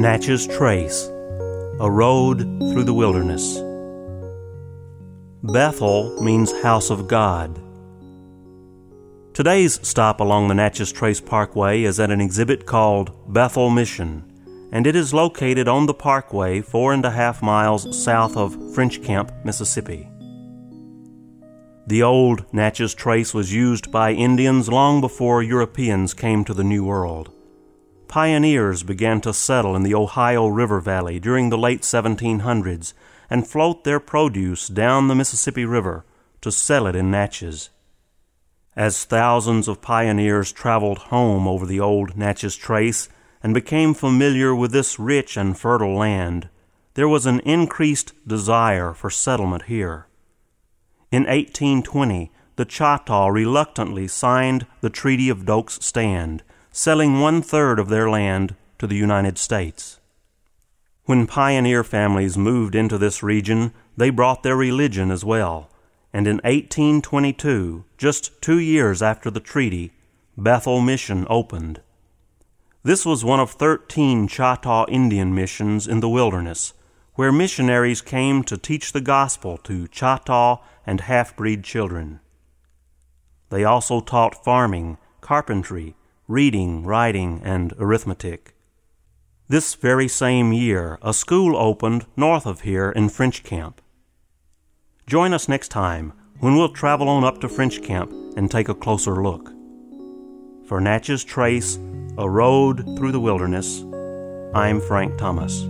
Natchez Trace A Road Through the Wilderness. Bethel means House of God. Today's stop along the Natchez Trace Parkway is at an exhibit called Bethel Mission, and it is located on the parkway four and a half miles south of French Camp, Mississippi. The old Natchez Trace was used by Indians long before Europeans came to the New World. Pioneers began to settle in the Ohio River Valley during the late 1700s and float their produce down the Mississippi River to sell it in Natchez. As thousands of pioneers traveled home over the old Natchez Trace and became familiar with this rich and fertile land, there was an increased desire for settlement here. In 1820, the Choctaw reluctantly signed the Treaty of Doak's Stand, selling one third of their land to the United States. When pioneer families moved into this region, they brought their religion as well, and in 1822, just two years after the treaty, Bethel Mission opened. This was one of 13 Choctaw Indian missions in the wilderness, where missionaries came to teach the gospel to Choctaw and half breed children. They also taught farming, carpentry, reading, writing, and arithmetic. This very same year, a school opened north of here in French Camp. Join us next time when we'll travel on up to French Camp and take a closer look. For Natchez Trace, A Road Through the Wilderness, I'm Frank Thomas.